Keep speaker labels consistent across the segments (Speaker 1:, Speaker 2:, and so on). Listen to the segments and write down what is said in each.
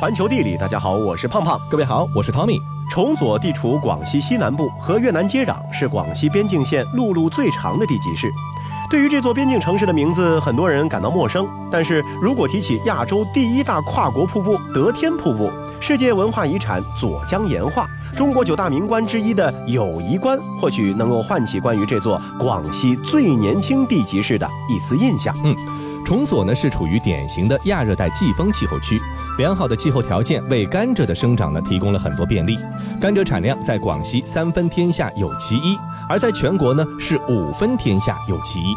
Speaker 1: 环球地理，大家好，我是胖胖。
Speaker 2: 各位好，我是 Tommy。
Speaker 1: 崇左地处广西西南部，和越南接壤，是广西边境线陆路最长的地级市。对于这座边境城市的名字，很多人感到陌生。但是如果提起亚洲第一大跨国瀑布德天瀑布，世界文化遗产左江岩画，中国九大名关之一的友谊关，或许能够唤起关于这座广西最年轻地级市的一丝印象。
Speaker 2: 嗯。崇左呢是处于典型的亚热带季风气候区，良好的气候条件为甘蔗的生长呢提供了很多便利。甘蔗产量在广西三分天下有其一，而在全国呢是五分天下有其一。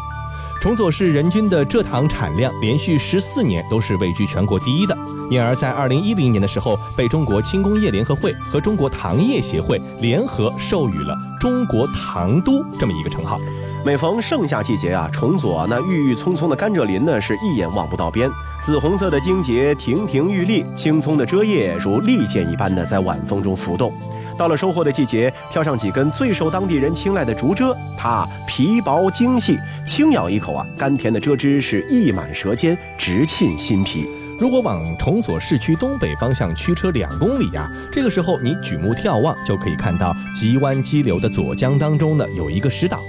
Speaker 2: 崇左市人均的蔗糖产量连续十四年都是位居全国第一的，因而，在二零一零年的时候，被中国轻工业联合会和中国糖业协会联合授予了“中国糖都”这么一个称号。
Speaker 1: 每逢盛夏季节啊，崇左那郁郁葱葱的甘蔗林呢，是一眼望不到边。紫红色的荆节亭亭玉立，青葱的遮叶如利剑一般的在晚风中浮动。到了收获的季节，挑上几根最受当地人青睐的竹蔗，它皮薄精细，轻咬一口啊，甘甜的蔗汁是溢满舌尖，直沁心脾。
Speaker 2: 如果往崇左市区东北方向驱车两公里呀，这个时候你举目眺望，就可以看到急弯激流的左江当中呢，有一个石岛。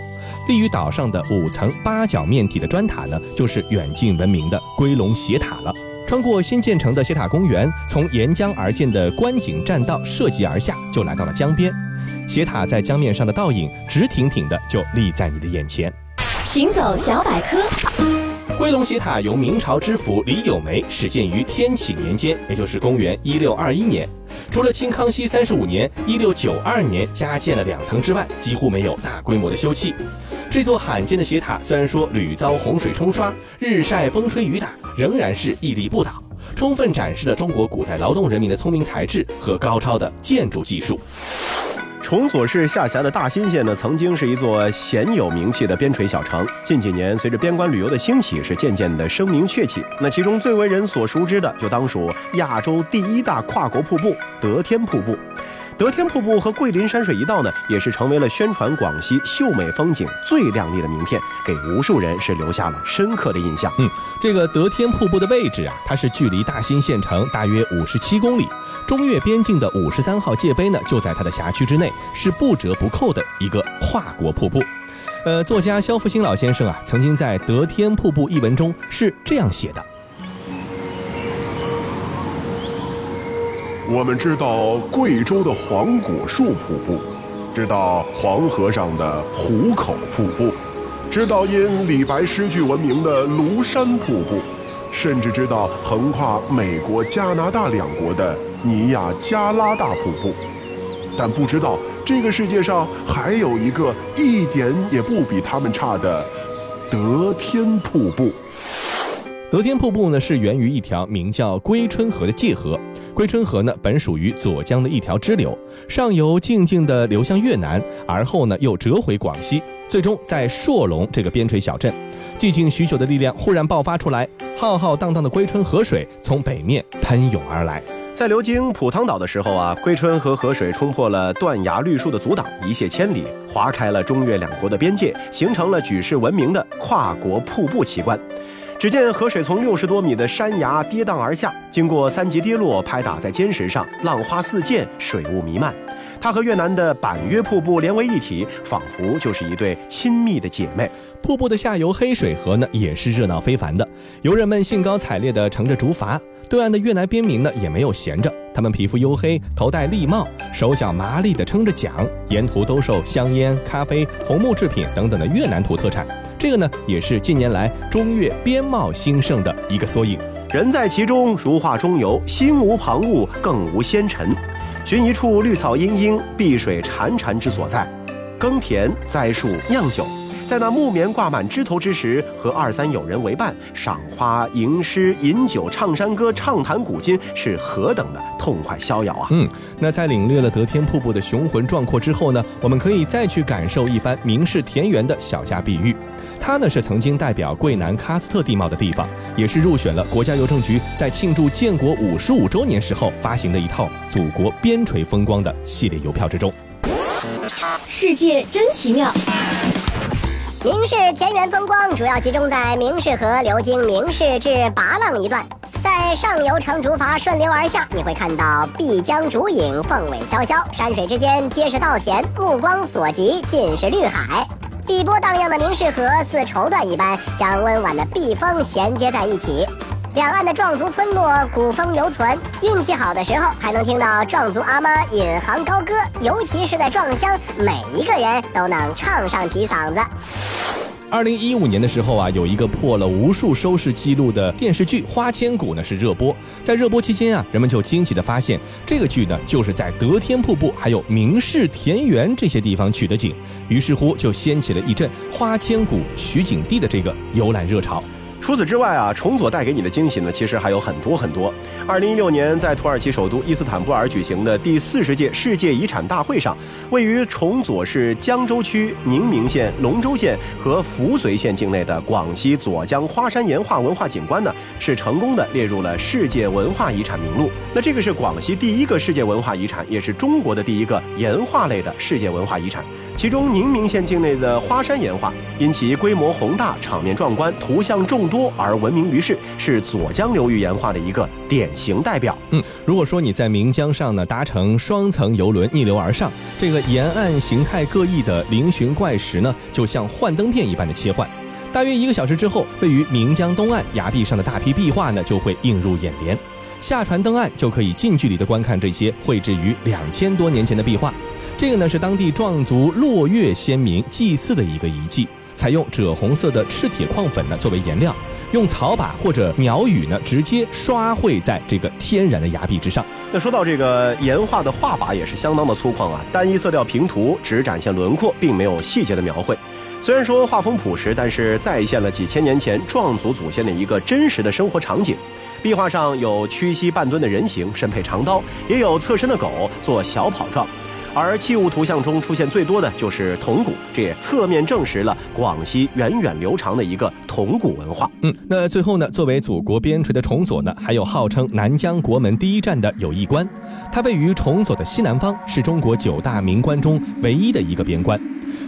Speaker 2: 立于岛上的五层八角面体的砖塔呢，就是远近闻名的龟龙斜塔了。穿过新建成的斜塔公园，从沿江而建的观景栈道涉级而下，就来到了江边。斜塔在江面上的倒影，直挺挺的就立在你的眼前。
Speaker 3: 行走小百科：
Speaker 2: 龟龙斜塔由明朝知府李有梅始建于天启年间，也就是公元一六二一年。除了清康熙三十五年（一六九二年）加建了两层之外，几乎没有大规模的修葺。这座罕见的斜塔虽然说屡遭洪水冲刷、日晒风吹雨打，仍然是屹立不倒，充分展示了中国古代劳动人民的聪明才智和高超的建筑技术。
Speaker 1: 崇左市下辖的大新县呢，曾经是一座鲜有名气的边陲小城。近几年，随着边关旅游的兴起，是渐渐的声名鹊起。那其中最为人所熟知的，就当属亚洲第一大跨国瀑布——德天瀑布。德天瀑布和桂林山水一道呢，也是成为了宣传广西秀美风景最亮丽的名片，给无数人是留下了深刻的印象。
Speaker 2: 嗯，这个德天瀑布的位置啊，它是距离大兴县城大约五十七公里，中越边境的五十三号界碑呢就在它的辖区之内，是不折不扣的一个跨国瀑布。呃，作家肖复兴老先生啊，曾经在《德天瀑布》一文中是这样写的。
Speaker 4: 我们知道贵州的黄果树瀑布，知道黄河上的壶口瀑布，知道因李白诗句闻名的庐山瀑布，甚至知道横跨美国、加拿大两国的尼亚加拉大瀑布，但不知道这个世界上还有一个一点也不比他们差的德天瀑布。
Speaker 2: 德天瀑布呢，是源于一条名叫归春河的界河。归春河呢，本属于左江的一条支流，上游静静地流向越南，而后呢又折回广西，最终在朔龙这个边陲小镇，寂静许久的力量忽然爆发出来，浩浩荡荡的归春河水从北面喷涌而来。
Speaker 1: 在流经普汤岛的时候啊，归春河河水冲破了断崖绿树的阻挡，一泻千里，划开了中越两国的边界，形成了举世闻名的跨国瀑布奇观。只见河水从六十多米的山崖跌宕而下，经过三级跌落，拍打在坚石上，浪花四溅，水雾弥漫。它和越南的板约瀑布连为一体，仿佛就是一对亲密的姐妹。
Speaker 2: 瀑布的下游黑水河呢，也是热闹非凡的，游人们兴高采烈地乘着竹筏。对岸的越南边民呢，也没有闲着，他们皮肤黝黑，头戴笠帽，手脚麻利地撑着桨，沿途兜售香烟、咖啡、红木制品等等的越南土特产。这个呢，也是近年来中越边贸兴盛的一个缩影。
Speaker 1: 人在其中，如画中游，心无旁骛，更无纤尘。寻一处绿草茵茵、碧水潺潺之所在，耕田、栽树、酿酒。在那木棉挂满枝头之时，和二三友人为伴，赏花、吟诗、饮酒、唱山歌、畅谈古今，是何等的痛快逍遥啊！
Speaker 2: 嗯，那在领略了德天瀑布的雄浑壮阔之后呢，我们可以再去感受一番名士田园的小家碧玉。它呢是曾经代表桂南喀斯特地貌的地方，也是入选了国家邮政局在庆祝建国五十五周年时候发行的一套祖国边陲风光的系列邮票之中。
Speaker 3: 世界真奇妙。
Speaker 5: 明氏田园风光主要集中在明氏河流经明氏至拔浪一段，在上游乘竹筏顺流而下，你会看到碧江竹影，凤尾萧萧，山水之间皆是稻田，目光所及尽是绿海。碧波荡漾的明氏河似绸缎一般，将温婉的碧峰衔接在一起。两岸的壮族村落古风犹存，运气好的时候还能听到壮族阿妈引吭高歌，尤其是在壮乡，每一个人都能唱上几嗓子。
Speaker 2: 二零一五年的时候啊，有一个破了无数收视记录的电视剧《花千骨》呢是热播，在热播期间啊，人们就惊奇的发现，这个剧呢就是在得天瀑布还有明氏田园这些地方取的景，于是乎就掀起了一阵花千骨取景地的这个游览热潮。
Speaker 1: 除此之外啊，崇左带给你的惊喜呢，其实还有很多很多。二零一六年，在土耳其首都伊斯坦布尔举行的第四十届世界遗产大会上，位于崇左市江州区宁明县、龙州县和扶绥县境内的广西左江花山岩画文化景观呢，是成功的列入了世界文化遗产名录。那这个是广西第一个世界文化遗产，也是中国的第一个岩画类的世界文化遗产。其中，宁明县境内的花山岩画因其规模宏大、场面壮观、图像众多而闻名于世，是左江流域岩画的一个典型代表。
Speaker 2: 嗯，如果说你在岷江上呢搭乘双层游轮逆流而上，这个沿岸形态各异的嶙峋怪石呢，就像幻灯片一般的切换。大约一个小时之后，位于岷江东岸崖壁上的大批壁画呢，就会映入眼帘。下船登岸，就可以近距离的观看这些绘制于两千多年前的壁画。这个呢是当地壮族落月先民祭祀的一个遗迹，采用赭红色的赤铁矿粉呢作为颜料，用草把或者鸟羽呢直接刷绘在这个天然的崖壁之上。
Speaker 1: 那说到这个岩画的画法也是相当的粗犷啊，单一色调平涂，只展现轮廓，并没有细节的描绘。虽然说画风朴实，但是再现了几千年前壮族祖先的一个真实的生活场景。壁画上有屈膝半蹲的人形，身佩长刀，也有侧身的狗做小跑状。而器物图像中出现最多的就是铜鼓，这也侧面证实了广西源远流长的一个铜鼓文化。
Speaker 2: 嗯，那最后呢，作为祖国边陲的崇左呢，还有号称南疆国门第一站的友谊关，它位于崇左的西南方，是中国九大名关中唯一的一个边关。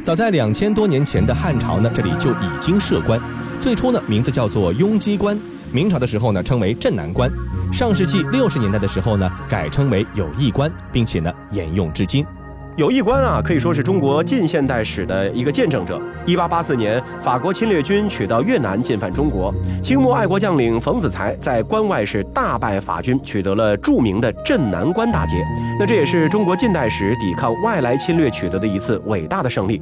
Speaker 2: 早在两千多年前的汉朝呢，这里就已经设关，最初呢名字叫做雍基关，明朝的时候呢称为镇南关，上世纪六十年代的时候呢改称为友谊关，并且呢沿用至今。
Speaker 1: 友谊关啊，可以说是中国近现代史的一个见证者。一八八四年，法国侵略军取到越南，进犯中国。清末爱国将领冯子材在关外是大败法军，取得了著名的镇南关大捷。那这也是中国近代史抵抗外来侵略取得的一次伟大的胜利。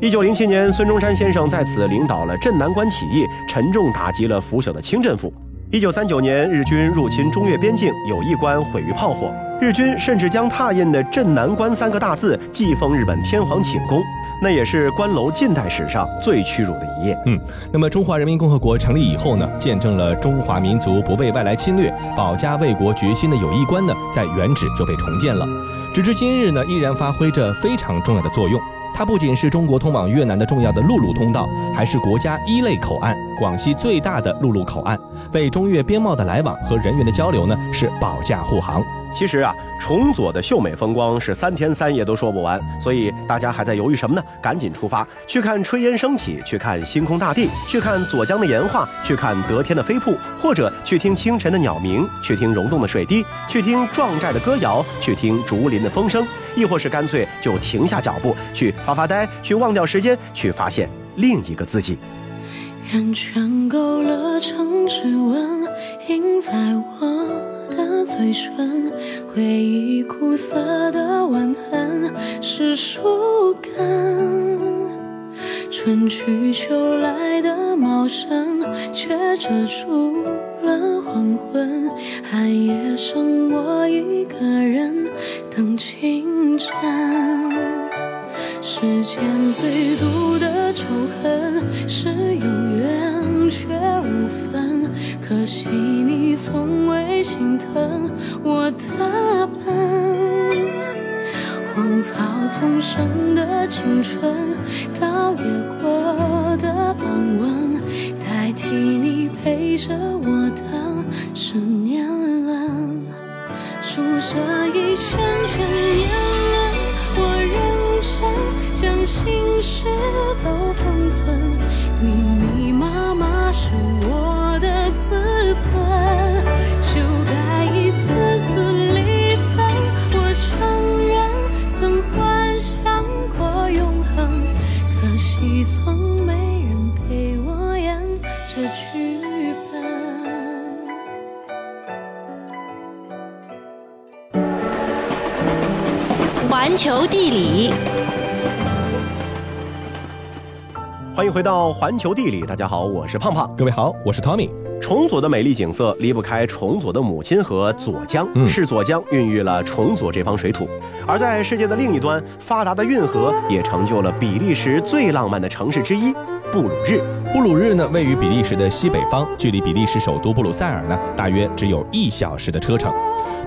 Speaker 1: 一九零七年，孙中山先生在此领导了镇南关起义，沉重打击了腐朽的清政府。一九三九年，日军入侵中越边境，友谊关毁于炮火。日军甚至将拓印的“镇南关”三个大字寄封日本天皇寝宫，那也是关楼近代史上最屈辱的一页。
Speaker 2: 嗯，那么中华人民共和国成立以后呢，见证了中华民族不畏外来侵略、保家卫国决心的友谊关呢，在原址就被重建了，直至今日呢，依然发挥着非常重要的作用。它不仅是中国通往越南的重要的陆路通道，还是国家一类口岸，广西最大的陆路口岸，为中越边贸的来往和人员的交流呢是保驾护航。
Speaker 1: 其实啊，崇左的秀美风光是三天三夜都说不完，所以大家还在犹豫什么呢？赶紧出发，去看炊烟升起，去看星空大地，去看左江的岩画，去看得天的飞瀑，或者去听清晨的鸟鸣，去听溶洞的水滴，去听壮寨的歌谣，去听竹林的风声，亦或是干脆就停下脚步，去发发呆，去忘掉时间，去发现另一个自己。
Speaker 6: 圆圈勾勒成指纹，印在我。的嘴唇，回忆苦涩的吻痕是树根。春去秋来的茂盛，却遮住了黄昏。寒夜剩我一个人等清晨。世间最毒的仇恨是有却无分，可惜你从未心疼我的笨。荒草丛生的青春，倒也过得安稳，代替你陪着我的是年轮，数着一圈圈年轮，我认真。将心事
Speaker 7: 环球地理，
Speaker 1: 欢迎回到环球地理。大家好，我是胖胖。
Speaker 2: 各位好，我是 Tommy。
Speaker 1: 崇左的美丽景色离不开崇左的母亲河左江，
Speaker 2: 嗯
Speaker 1: 是左江孕育了崇左这方水土。而在世界的另一端，发达的运河也成就了比利时最浪漫的城市之一——布鲁日。
Speaker 2: 布鲁日呢，位于比利时的西北方，距离比利时首都布鲁塞尔呢，大约只有一小时的车程。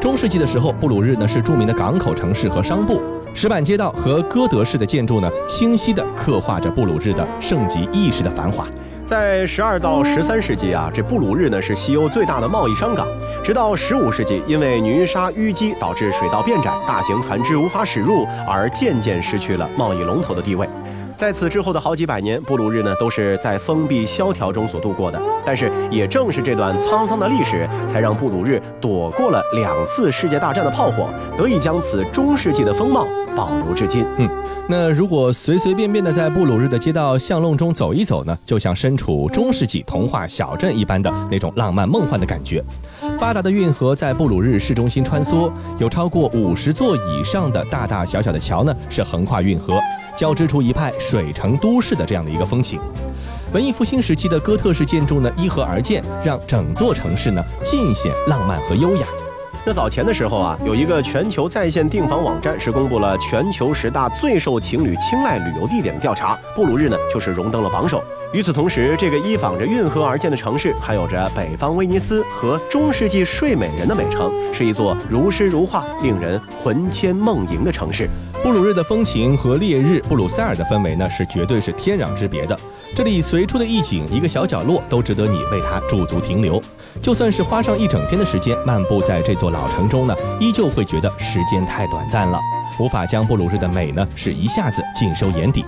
Speaker 2: 中世纪的时候，布鲁日呢是著名的港口城市和商埠。石板街道和哥德式的建筑呢，清晰地刻画着布鲁日的盛极一时的繁华。
Speaker 1: 在十二到十三世纪啊，这布鲁日呢是西欧最大的贸易商港。直到十五世纪，因为泥沙淤积导致水道变窄，大型船只无法驶入，而渐渐失去了贸易龙头的地位。在此之后的好几百年，布鲁日呢都是在封闭萧条中所度过的。但是也正是这段沧桑的历史，才让布鲁日躲过了两次世界大战的炮火，得以将此中世纪的风貌保留至今。
Speaker 2: 嗯那如果随随便便的在布鲁日的街道巷弄中走一走呢，就像身处中世纪童话小镇一般的那种浪漫梦幻的感觉。发达的运河在布鲁日市中心穿梭，有超过五十座以上的大大小小的桥呢，是横跨运河，交织出一派水城都市的这样的一个风情。文艺复兴时期的哥特式建筑呢，依河而建，让整座城市呢尽显浪漫和优雅。
Speaker 1: 那早前的时候啊，有一个全球在线订房网站是公布了全球十大最受情侣青睐旅游地点的调查，布鲁日呢就是荣登了榜首。与此同时，这个依仿着运河而建的城市，还有着北方威尼斯和中世纪睡美人的美称，是一座如诗如画、令人魂牵梦萦的城市。
Speaker 2: 布鲁日的风情和烈日布鲁塞尔的氛围呢，是绝对是天壤之别的。这里随处的一景，一个小角落，都值得你为它驻足停留。就算是花上一整天的时间漫步在这座老城中呢，依旧会觉得时间太短暂了，无法将布鲁日的美呢是一下子尽收眼底。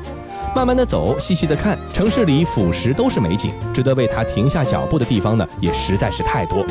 Speaker 2: 慢慢的走，细细的看，城市里俯拾都是美景，值得为它停下脚步的地方呢，也实在是太多。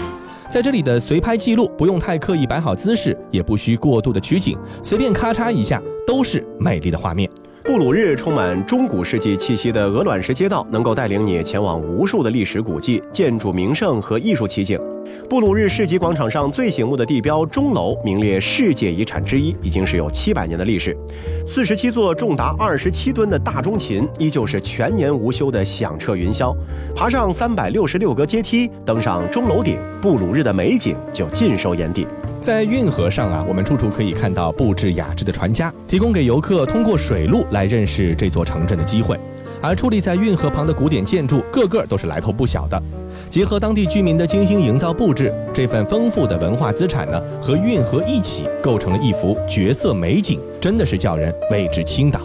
Speaker 2: 在这里的随拍记录，不用太刻意摆好姿势，也不需过度的取景，随便咔嚓一下，都是美丽的画面。
Speaker 1: 布鲁日充满中古世纪气息的鹅卵石街道，能够带领你前往无数的历史古迹、建筑名胜和艺术奇景。布鲁日市集广场上最醒目的地标钟楼，名列世界遗产之一，已经是有七百年的历史。四十七座重达二十七吨的大钟琴，依旧是全年无休的响彻云霄。爬上三百六十六个阶梯，登上钟楼顶，布鲁日的美景就尽收眼底。
Speaker 2: 在运河上啊，我们处处可以看到布置雅致的船家，提供给游客通过水路来认识这座城镇的机会。而矗立在运河旁的古典建筑，个个都是来头不小的。结合当地居民的精心营造布置，这份丰富的文化资产呢，和运河一起构成了一幅绝色美景，真的是叫人为之倾倒。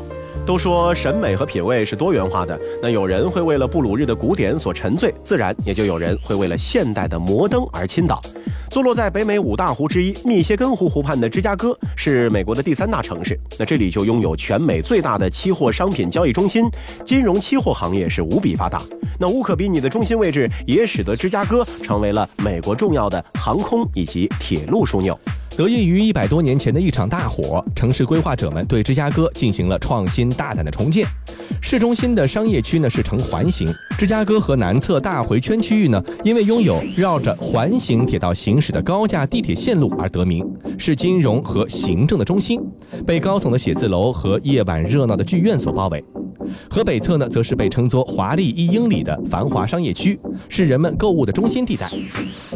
Speaker 1: 都说审美和品味是多元化的，那有人会为了布鲁日的古典所沉醉，自然也就有人会为了现代的摩登而倾倒。坐落在北美五大湖之一密歇根湖湖畔的芝加哥是美国的第三大城市，那这里就拥有全美最大的期货商品交易中心，金融期货行业是无比发达。那无可比拟的中心位置也使得芝加哥成为了美国重要的航空以及铁路枢纽。
Speaker 2: 得益于一百多年前的一场大火，城市规划者们对芝加哥进行了创新大胆的重建。市中心的商业区呢是呈环形，芝加哥和南侧大回圈区域呢，因为拥有绕着环形铁道行驶的高架地铁线路而得名，是金融和行政的中心，被高耸的写字楼和夜晚热闹的剧院所包围。河北侧呢，则是被称作华丽一英里的繁华商业区，是人们购物的中心地带。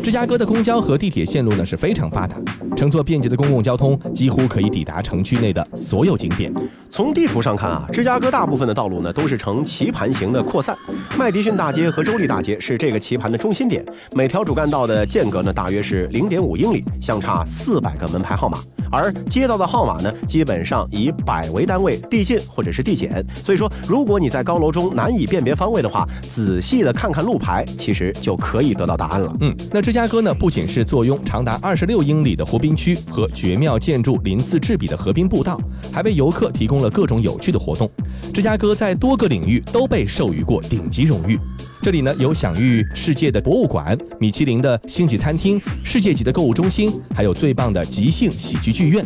Speaker 2: 芝加哥的公交和地铁线路呢是非常发达，乘坐便捷的公共交通，几乎可以抵达城区内的所有景点。
Speaker 1: 从地图上看啊，芝加哥大部分的道路呢都是呈棋盘形的扩散，麦迪逊大街和州立大街是这个棋盘的中心点，每条主干道的间隔呢大约是零点五英里，相差四百个门牌号码。而街道的号码呢，基本上以百为单位递进或者是递减。所以说，如果你在高楼中难以辨别方位的话，仔细的看看路牌，其实就可以得到答案了。
Speaker 2: 嗯，那芝芝加哥呢，不仅是坐拥长达二十六英里的湖滨区和绝妙建筑鳞次栉比的河滨步道，还为游客提供了各种有趣的活动。芝加哥在多个领域都被授予过顶级荣誉。这里呢有享誉世界的博物馆、米其林的星级餐厅、世界级的购物中心，还有最棒的即兴喜剧剧院。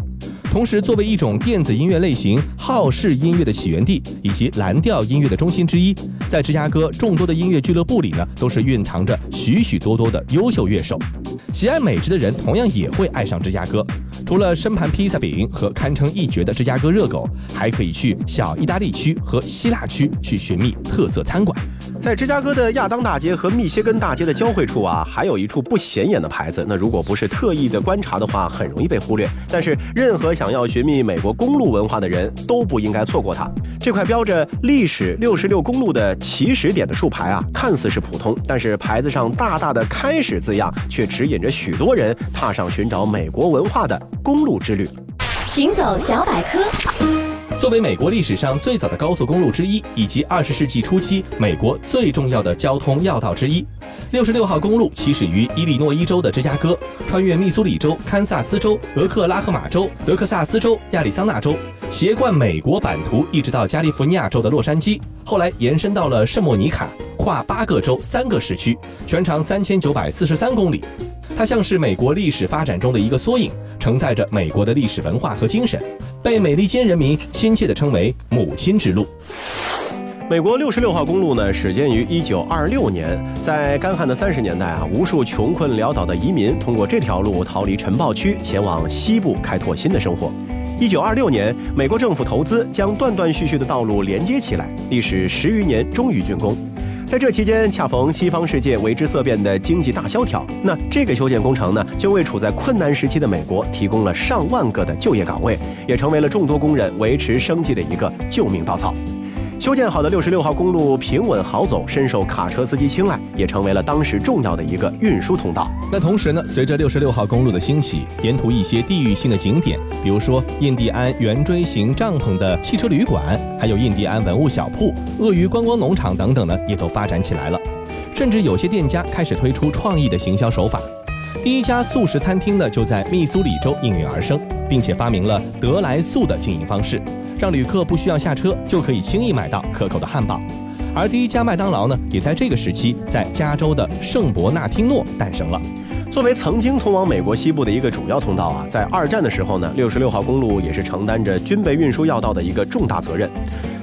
Speaker 2: 同时，作为一种电子音乐类型，浩式音乐的起源地以及蓝调音乐的中心之一，在芝加哥众多的音乐俱乐部里呢，都是蕴藏着许许多多的优秀乐手。喜爱美食的人同样也会爱上芝加哥。除了生盘披萨饼和堪称一绝的芝加哥热狗，还可以去小意大利区和希腊区去寻觅特色餐馆。
Speaker 1: 在芝加哥的亚当大街和密歇根大街的交汇处啊，还有一处不显眼的牌子。那如果不是特意的观察的话，很容易被忽略。但是，任何想要寻觅美国公路文化的人都不应该错过它。这块标着“历史六十六公路”的起始点的竖牌啊，看似是普通，但是牌子上大大的“开始”字样，却指引着许多人踏上寻找美国文化的公路之旅。
Speaker 3: 行走小百科。
Speaker 2: 作为美国历史上最早的高速公路之一，以及二十世纪初期美国最重要的交通要道之一，六十六号公路起始于伊利诺伊州的芝加哥，穿越密苏里州、堪萨斯州、俄克拉荷马州、德克萨斯州、亚利桑那州，斜贯美国版图，一直到加利福尼亚州的洛杉矶，后来延伸到了圣莫尼卡，跨八个州、三个时区，全长三千九百四十三公里。它像是美国历史发展中的一个缩影，承载着美国的历史文化和精神。被美利坚人民亲切地称为“母亲之路”。
Speaker 1: 美国六十六号公路呢，始建于一九二六年，在干旱的三十年代啊，无数穷困潦倒的移民通过这条路逃离尘暴区，前往西部开拓新的生活。一九二六年，美国政府投资将断断续续的道路连接起来，历时十余年，终于竣工。在这期间，恰逢西方世界为之色变的经济大萧条，那这个修建工程呢，就为处在困难时期的美国提供了上万个的就业岗位，也成为了众多工人维持生计的一个救命稻草。修建好的六十六号公路平稳好走，深受卡车司机青睐，也成为了当时重要的一个运输通道。
Speaker 2: 那同时呢，随着六十六号公路的兴起，沿途一些地域性的景点，比如说印第安圆锥形帐篷的汽车旅馆，还有印第安文物小铺、鳄鱼观光农场等等呢，也都发展起来了。甚至有些店家开始推出创意的行销手法。第一家素食餐厅呢，就在密苏里州应运而生，并且发明了得来素的经营方式。让旅客不需要下车就可以轻易买到可口的汉堡，而第一家麦当劳呢，也在这个时期在加州的圣伯纳汀诺诞生了。
Speaker 1: 作为曾经通往美国西部的一个主要通道啊，在二战的时候呢，六十六号公路也是承担着军备运输要道的一个重大责任。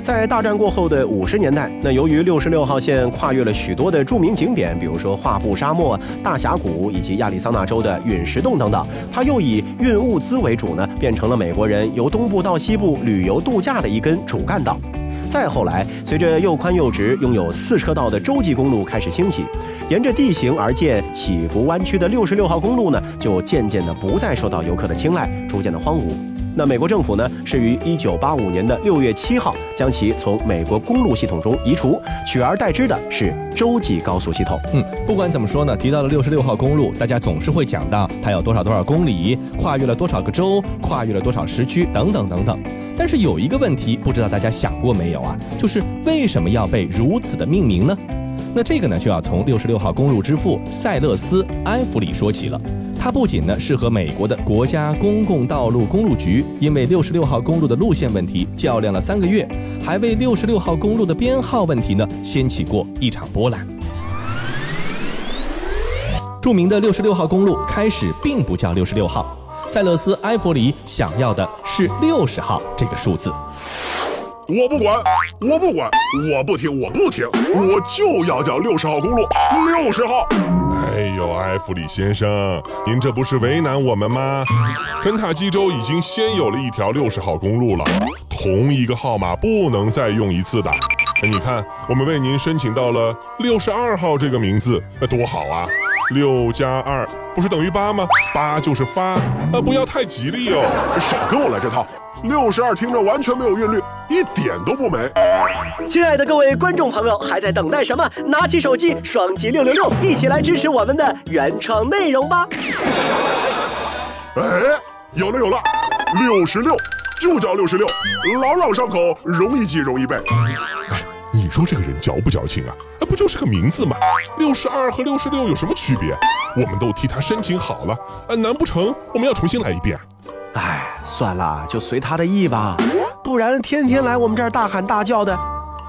Speaker 1: 在大战过后的五十年代，那由于六十六号线跨越了许多的著名景点，比如说画布沙漠、大峡谷以及亚利桑那州的陨石洞等等，它又以运物资为主呢，变成了美国人由东部到西部旅游度假的一根主干道。再后来，随着又宽又直、拥有四车道的洲际公路开始兴起，沿着地形而建、起伏弯曲的六十六号公路呢，就渐渐的不再受到游客的青睐，逐渐的荒芜。那美国政府呢，是于一九八五年的六月七号将其从美国公路系统中移除，取而代之的是洲际高速系统。
Speaker 2: 嗯，不管怎么说呢，提到了六十六号公路，大家总是会讲到它有多少多少公里，跨越了多少个州，跨越了多少时区等等等等。但是有一个问题，不知道大家想过没有啊？就是为什么要被如此的命名呢？那这个呢，就要从六十六号公路之父塞勒斯·埃弗里说起了。它不仅呢是和美国的国家公共道路公路局因为六十六号公路的路线问题较量了三个月，还为六十六号公路的编号问题呢掀起过一场波澜。著名的六十六号公路开始并不叫六十六号，塞勒斯·埃弗里想要的是六十号这个数字。
Speaker 4: 我不管，我不管，我不听，我不听，我就要叫六十号公路，六十号。
Speaker 7: 有，埃弗里先生，您这不是为难我们吗？肯塔基州已经先有了一条六十号公路了，同一个号码不能再用一次的。你看，我们为您申请到了六十二号这个名字，那多好啊！六加二不是等于八吗？八就是发，啊，不要太吉利哦。
Speaker 4: 少跟我来这套，六十二听着完全没有韵律，一点都不美。
Speaker 8: 亲爱的各位观众朋友，还在等待什么？拿起手机，双击六六六，一起来支持我们的原创内容吧！
Speaker 4: 哎，有了有了，六十六就叫六十六，朗朗上口，容易记容易背。
Speaker 7: 哎，你说这个人矫不矫情啊？不就是个名字吗？六十二和六十六有什么区别？我们都替他申请好了，啊，难不成我们要重新来一遍？
Speaker 1: 哎，算了，就随他的意吧。不然天天来我们这儿大喊大叫的，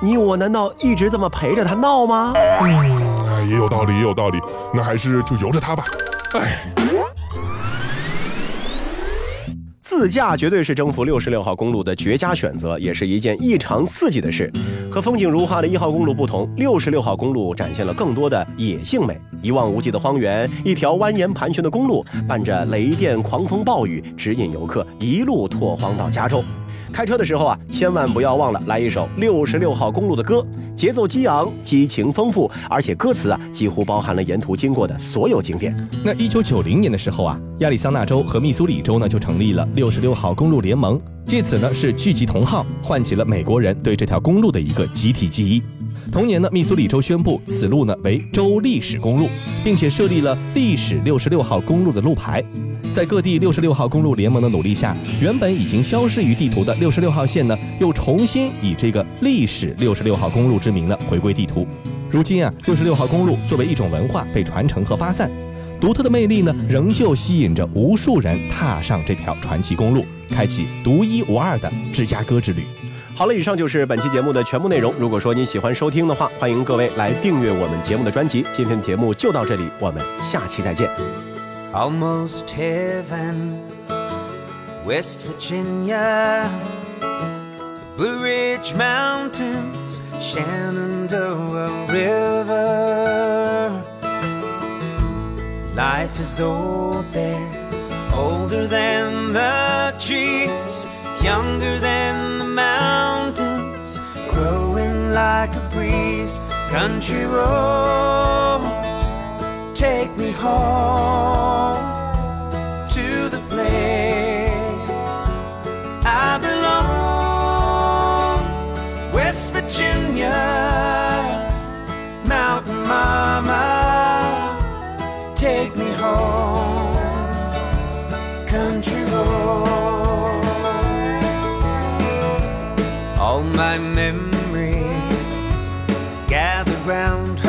Speaker 1: 你我难道一直这么陪着他闹吗？
Speaker 7: 嗯，也有道理，也有道理。那还是就由着他吧。哎。
Speaker 1: 自驾绝对是征服六十六号公路的绝佳选择，也是一件异常刺激的事。和风景如画的一号公路不同，六十六号公路展现了更多的野性美。一望无际的荒原，一条蜿蜒盘旋的公路，伴着雷电、狂风、暴雨，指引游客一路拓荒到加州。开车的时候啊，千万不要忘了来一首六十六号公路的歌，节奏激昂，激情丰富，而且歌词啊几乎包含了沿途经过的所有景点。
Speaker 2: 那一九九零年的时候啊，亚利桑那州和密苏里州呢就成立了六十六号公路联盟，借此呢是聚集同好，唤起了美国人对这条公路的一个集体记忆。同年呢，密苏里州宣布此路呢为州历史公路，并且设立了历史六十六号公路的路牌。在各地六十六号公路联盟的努力下，原本已经消失于地图的六十六号线呢，又重新以这个历史六十六号公路之名呢回归地图。如今啊，六十六号公路作为一种文化被传承和发散，独特的魅力呢，仍旧吸引着无数人踏上这条传奇公路，开启独一无二的芝加哥之旅。
Speaker 1: 好了，以上就是本期节目的全部内容。如果说你喜欢收听的话，欢迎各位来订阅我们节目的专辑。今天的节目就到这里，我们下期再见。
Speaker 9: Almost heaven, West Virginia, Blue Ridge Mountains, Shenandoah River. Life is old there, older than the trees, younger than the mountains, growing like a breeze. Country roads take me home to the place I belong. West Virginia, Mountain Mama, take me home. Country roads, all my memories gather round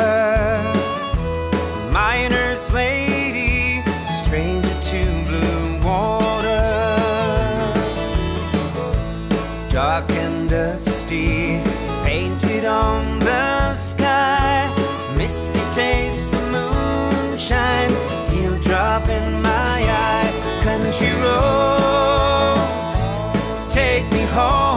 Speaker 9: majesty painted on the sky. Misty taste the moonshine, teardrop in my eye. Country roads, take me home.